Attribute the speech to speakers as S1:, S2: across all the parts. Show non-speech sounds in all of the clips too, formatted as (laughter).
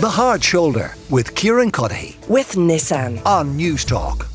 S1: The Hard Shoulder with Kieran Cuddihy
S2: with Nissan
S1: on Newstalk.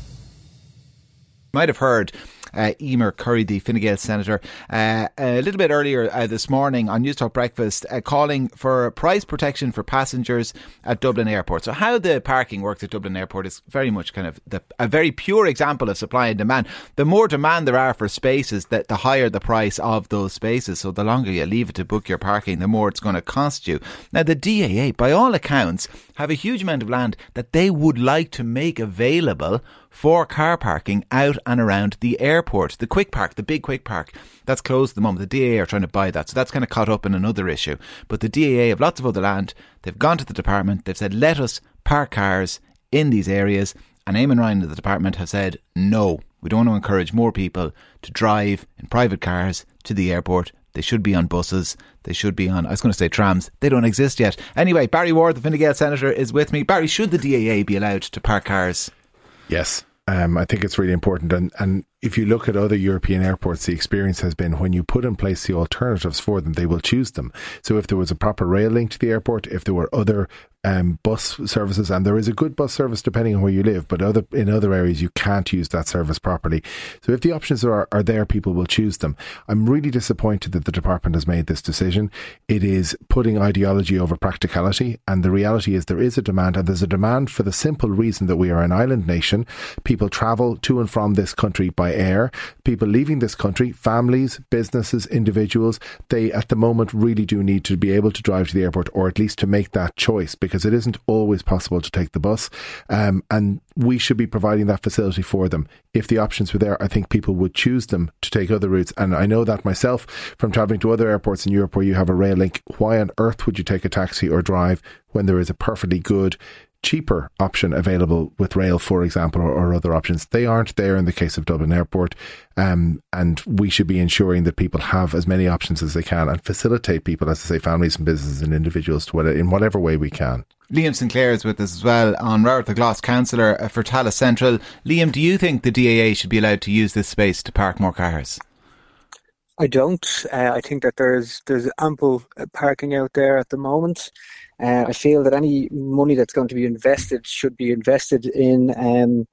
S3: Might have heard uh, Emer Currie, the Fine Gael senator, uh, a little bit earlier uh, this morning on Newstalk Breakfast, uh, calling for price protection for passengers at Dublin Airport. So, how the parking works at Dublin Airport is very much kind of the, a very pure example of supply and demand. The more demand there are for spaces, the, the higher the price of those spaces. So, the longer you leave it to book your parking, the more it's going to cost you. Now, the DAA, by all accounts, have a huge amount of land that they would like to make available for car parking out and around the airport. The quick park, the big quick park, that's closed at the moment. The DAA are trying to buy that. So that's kind of caught up in another issue. But the DAA have lots of other land. They've gone to the department. They've said, let us park cars in these areas. And Eamon Ryan of the department have said, no, we don't want to encourage more people to drive in private cars to the airport. They should be on buses. They should be on, I was going to say trams. They don't exist yet. Anyway, Barry Ward, the Fine Gael Senator, is with me. Barry, should the DAA be allowed to park cars?
S4: Yes. Um, I think it's really important. And, and if you look at other European airports, the experience has been when you put in place the alternatives for them, they will choose them. So if there was a proper rail link to the airport, if there were other um, bus services, and there is a good bus service depending on where you live, but other in other areas you can't use that service properly. So if the options are, are there, people will choose them. I'm really disappointed that the department has made this decision. It is putting ideology over practicality, and the reality is there is a demand, and there's a demand for the simple reason that we are an island nation. People travel to and from this country by air. People leaving this country, families, businesses, individuals, they at the moment really do need to be able to drive to the airport, or at least to make that choice because it isn't always possible to take the bus. Um, and we should be providing that facility for them. If the options were there, I think people would choose them to take other routes. And I know that myself from traveling to other airports in Europe where you have a rail link. Why on earth would you take a taxi or drive when there is a perfectly good cheaper option available with rail, for example, or, or, other options. They aren't there in the case of Dublin Airport. Um, and we should be ensuring that people have as many options as they can and facilitate people, as I say, families and businesses and individuals to what, in whatever way we can.
S3: Liam Sinclair is with us as well An Rabharta Glas, councillor uh, for Tallaght Central. Liam, do you think the DAA should be allowed to use this space to park more cars?
S5: I don't. Uh, I think that there's there's ample uh, parking out there at the moment. Uh, I feel that any money that's going to be invested should be invested in um,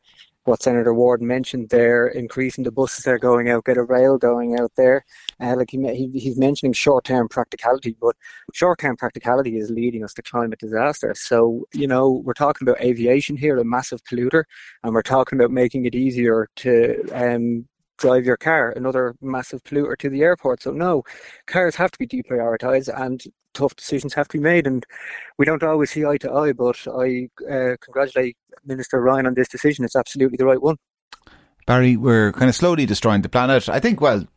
S5: what Senator Ward mentioned there, increasing the buses that are going out, get a rail going out there. Uh, like he, he, he's mentioning short-term practicality, but short-term practicality is leading us to climate disaster. So, you know, we're talking about aviation here, a massive polluter, and we're talking about making it easier to um, drive your car, another massive polluter to the airport. So no, cars have to be deprioritised and tough decisions have to be made. And we don't always see eye to eye, but I uh, congratulate Minister Ryan on this decision. It's absolutely the right one.
S3: Barry, we're kind of slowly destroying the planet. I think, well,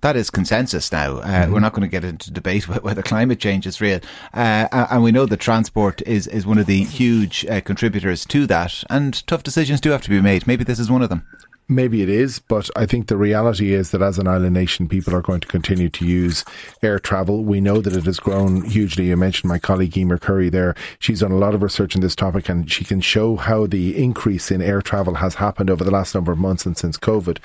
S3: that is consensus now. Uh, mm-hmm. We're not going to get into debate (laughs) whether climate change is real, uh, and we know that transport is is one of the huge uh, contributors to that. And tough decisions do have to be made. Maybe this is one of them.
S4: Maybe it is, but I think the reality is that as an island nation, people are going to continue to use air travel. We know that it has grown hugely. You mentioned my colleague Emer Currie there. She's done a lot of research on this topic and she can show how the increase in air travel has happened over the last number of months and since COVID.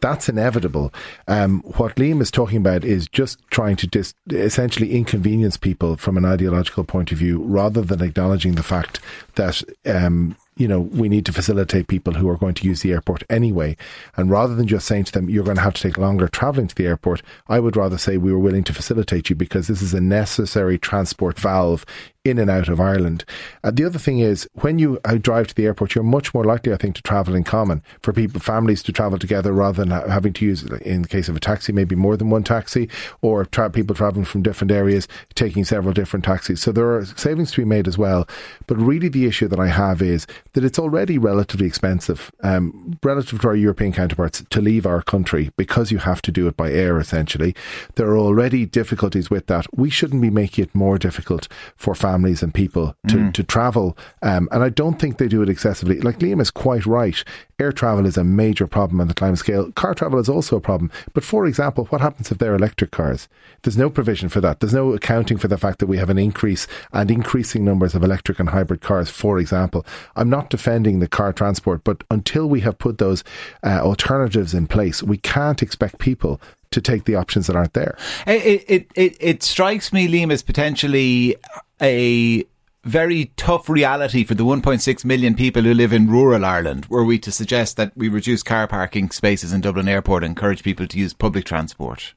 S4: That's inevitable. Um, what Liam is talking about is just trying to dis- essentially inconvenience people from an ideological point of view rather than acknowledging the fact that um, you know, we need to facilitate people who are going to use the airport anyway. And rather than just saying to them, you're going to have to take longer traveling to the airport, I would rather say we were willing to facilitate you because this is a necessary transport valve in and out of Ireland. Uh, the other thing is, when you uh, drive to the airport, you're much more likely, I think, to travel in common. For people, families to travel together rather than having to use, in the case of a taxi, maybe more than one taxi, or tra- people traveling from different areas taking several different taxis. So there are savings to be made as well. But really, the issue that I have is that it's already relatively expensive, um, relative to our European counterparts, to leave our country because you have to do it by air. Essentially, there are already difficulties with that. We shouldn't be making it more difficult for families families and people to, mm. to travel. Um, and I don't think they do it excessively. Like Liam is quite right. Air travel is a major problem on the climate scale. Car travel is also a problem. But for example, what happens if they're electric cars? There's no provision for that. There's no accounting for the fact that we have an increase and increasing numbers of electric and hybrid cars, for example. I'm not defending the car transport, but until we have put those uh, alternatives in place, we can't expect people to take the options that aren't there.
S3: It it it, it strikes me, Liam, as potentially a very tough reality for the 1.6 million people who live in rural Ireland were we to suggest that we reduce car parking spaces in Dublin Airport and encourage people to use public transport?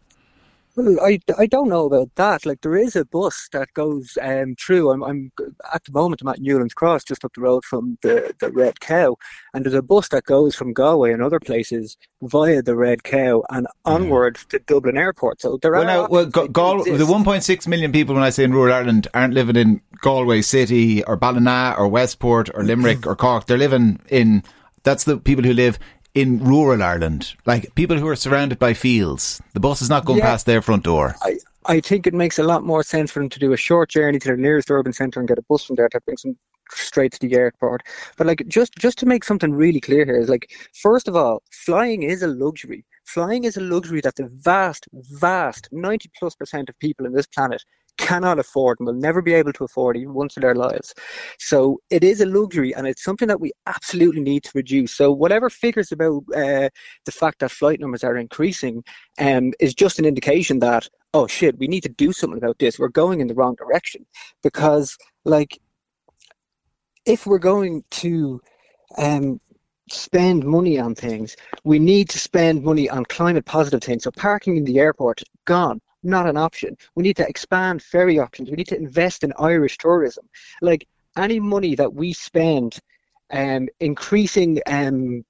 S5: Well, I, I don't know about that. Like there is a bus that goes um, through. I'm, I'm at the moment I'm at Newlands Cross, just up the road from the, the Red Cow, and there's a bus that goes from Galway and other places via the Red Cow and mm-hmm. onward mm. to Dublin Airport. So there well, are now, well, Gal-
S3: the 1.6 million people when I say in rural Ireland aren't living in Galway City or Ballina or Westport or (clears throat) Limerick or Cork. They're living in that's the people who live in rural Ireland, like people who are surrounded by fields. The bus is not going yeah, past their front door.
S5: I, I think it makes a lot more sense for them to do a short journey to the nearest urban centre and get a bus from there that brings them straight to the airport. But like just just to make something really clear here is like first of all, flying is a luxury. Flying is a luxury that the vast, vast 90 plus percent of people on this planet cannot afford and will never be able to afford even once in their lives. So it is a luxury and it's something that we absolutely need to reduce. So whatever figures about uh, the fact that flight numbers are increasing um, is just an indication that, oh shit, we need to do something about this. We're going in the wrong direction because like if we're going to um, spend money on things, we need to spend money on climate positive things. So parking in the airport, gone not an option. We need to expand ferry options. We need to invest in Irish tourism. Like any money that we spend um, increasing um,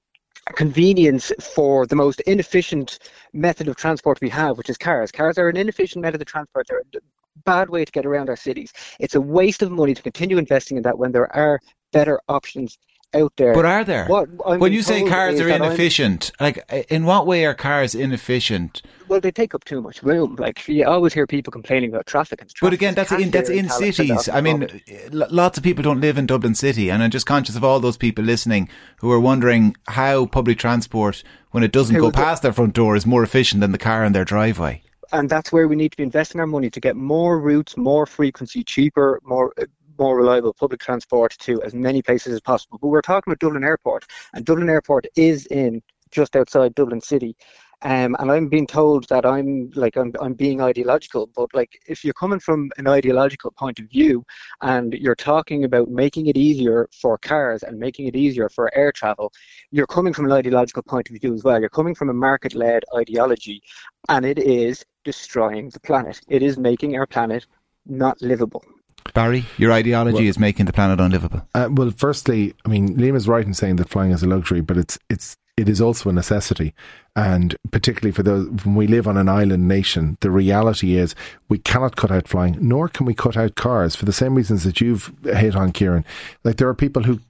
S5: convenience for the most inefficient method of transport we have, which is cars. Cars are an inefficient method of transport. They're a bad way to get around our cities. It's a waste of money to continue investing in that when there are better options out there.
S3: But are there? when you say cars are inefficient, like in what way are cars inefficient?
S5: Well, they take up too much room. Like you always hear people complaining about traffic and traffic.
S3: But again, that's in that's in cities. I mean, lots of people don't live in Dublin City, and I'm just conscious of all those people listening who are wondering how public transport, when it doesn't go past their front door, is more efficient than the car in their driveway
S5: and that's where we need to be investing our money to get more routes, more frequency, cheaper, more more reliable public transport to as many places as possible. But we're talking about Dublin Airport, and Dublin Airport is in just outside Dublin City. Um, and I'm being told that I'm like I'm, I'm being ideological, but like if you're coming from an ideological point of view, and you're talking about making it easier for cars and making it easier for air travel, you're coming from an ideological point of view as well. You're coming from a market-led ideology, and it is destroying the planet. It is making our planet not livable.
S3: Barry, your ideology well, is making the planet unlivable.
S4: Uh, well, firstly, I mean, Liam is right in saying that flying is a luxury, but it's it's it is also a necessity. And particularly for those, when we live on an island nation, the reality is we cannot cut out flying, nor can we cut out cars for the same reasons that you've hit on, Kieran. Like there are people who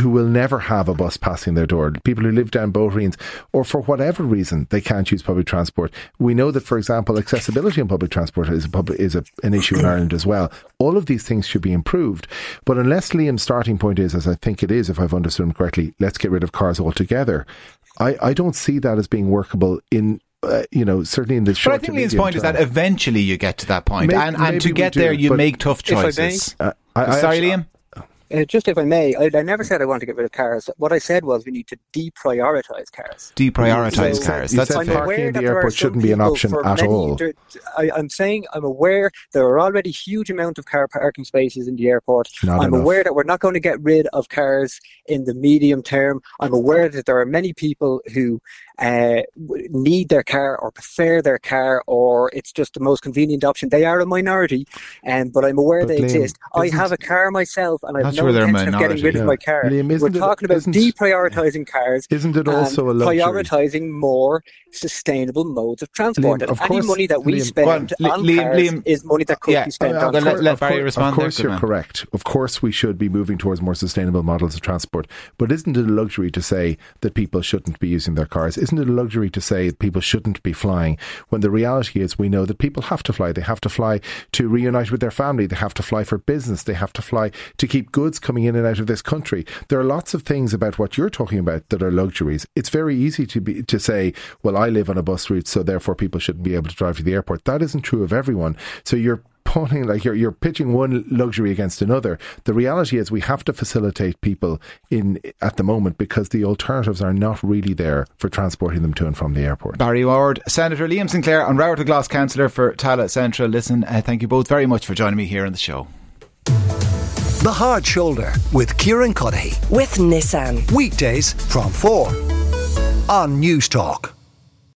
S4: who will never have a bus passing their door, people who live down bohereens, or for whatever reason they can't use public transport. We know that, for example, accessibility in public transport is a public, is a, an issue in Ireland as well. All of these things should be improved, but unless Liam's starting point is, as I think it is, if I've understood him correctly, let's get rid of cars altogether. I, I don't see that as being workable in uh, you know, certainly in the short.
S3: But I think his point term. is that eventually you get to that point, maybe, and, and to get do, there, you make tough choices. Uh, I, I, Sorry, Liam.
S5: Uh, just if I may, I, I, never said I want to get rid of cars. What I said was we need to deprioritize cars.
S3: Deprioritize so, cars.
S4: That's said parking in the airport shouldn't be an option at many, all.
S5: I, am saying I'm aware there are already huge amount of car parking spaces in the airport. Not I'm enough. aware that we're not going to get rid of cars in the medium term. I'm aware that there are many people who uh, need their car or prefer their car or it's just the most convenient option. They are a minority, um, but I'm aware but they Liam, exist. I have a car myself and I have no sure intention of getting rid yeah. of my car. Liam, We're talking it, about deprioritizing cars.
S4: Isn't it also a luxury?
S5: Prioritising more sustainable modes of transport. Liam, and of any money that we Liam, spend on, on Liam, cars Liam, is money that could yeah, be spent uh, on
S3: let, let Barry respond.
S4: Of course,
S3: there,
S4: you're correct. Of course, we should be moving towards more sustainable models of transport. But isn't it a luxury to say that people shouldn't be using their cars? Isn't it a luxury to say people shouldn't be flying when the reality is we know that people have to fly. They have to fly to reunite with their family. They have to fly for business. They have to fly to keep goods coming in and out of this country. There are lots of things about what you're talking about that are luxuries. It's very easy to be to say, well, I live on a bus route, so therefore people shouldn't be able to drive to the airport. That isn't true of everyone. So you're putting like you're you're pitching one luxury against another. The reality is we have to facilitate people in at the moment because the alternatives are not really there for transporting them to and from the airport.
S3: Barry Ward, Senator Liam Sinclair, An Rabharta Glas, councillor for Tallaght Central. Listen, uh, thank you both very much for joining me here on the show.
S1: The Hard Shoulder with Kieran Cuddihy.
S2: With Nissan.
S1: Weekdays from 4 on Newstalk.